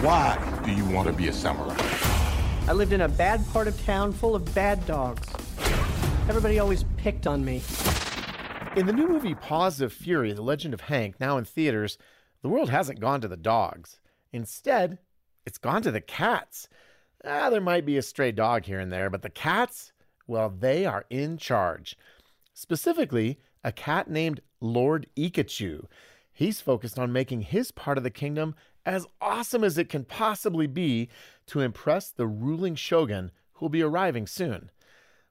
Why do you want to be a samurai? I lived in a bad part of town full of bad dogs. Everybody always picked on me. In the new movie Paws of Fury, The Legend of Hank, now in theaters, the world hasn't gone to the dogs. Instead, it's gone to the cats. Ah, there might be a stray dog here and there, but the cats, well, they are in charge. Specifically, a cat named Lord Ikachu. He's focused on making his part of the kingdom as awesome as it can possibly be to impress the ruling shogun who'll be arriving soon.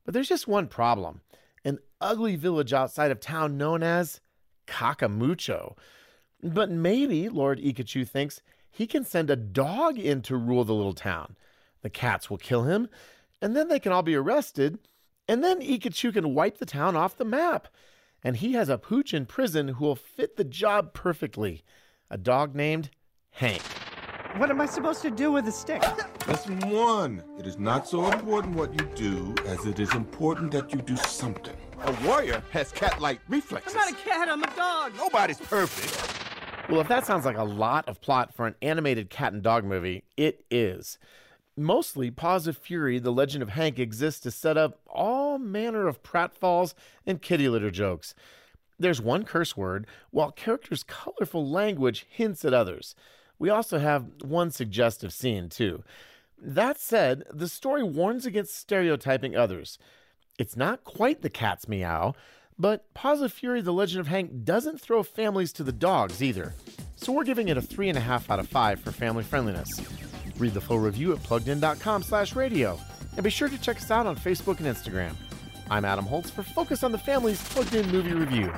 But there's just one problem an ugly village outside of town known as Kakamucho. But maybe Lord Ikachu thinks he can send a dog in to rule the little town. The cats will kill him, and then they can all be arrested, and then Ikachu can wipe the town off the map. And he has a pooch in prison who will fit the job perfectly a dog named Hank. What am I supposed to do with a stick? Lesson one it is not so important what you do as it is important that you do something. A warrior has cat like reflexes. I'm not a cat, I'm a dog. Nobody's perfect. Well, if that sounds like a lot of plot for an animated cat and dog movie, it is. Mostly, Paws of Fury, The Legend of Hank exists to set up all manner of pratfalls and kitty litter jokes. There's one curse word, while characters' colorful language hints at others. We also have one suggestive scene, too. That said, the story warns against stereotyping others. It's not quite the cat's meow, but Paws of Fury The Legend of Hank doesn't throw families to the dogs either. So we're giving it a 3.5 out of 5 for family friendliness. Read the full review at pluggedin.com slash radio. And be sure to check us out on Facebook and Instagram. I'm Adam Holz for Focus on the Family's Plugged In Movie Review.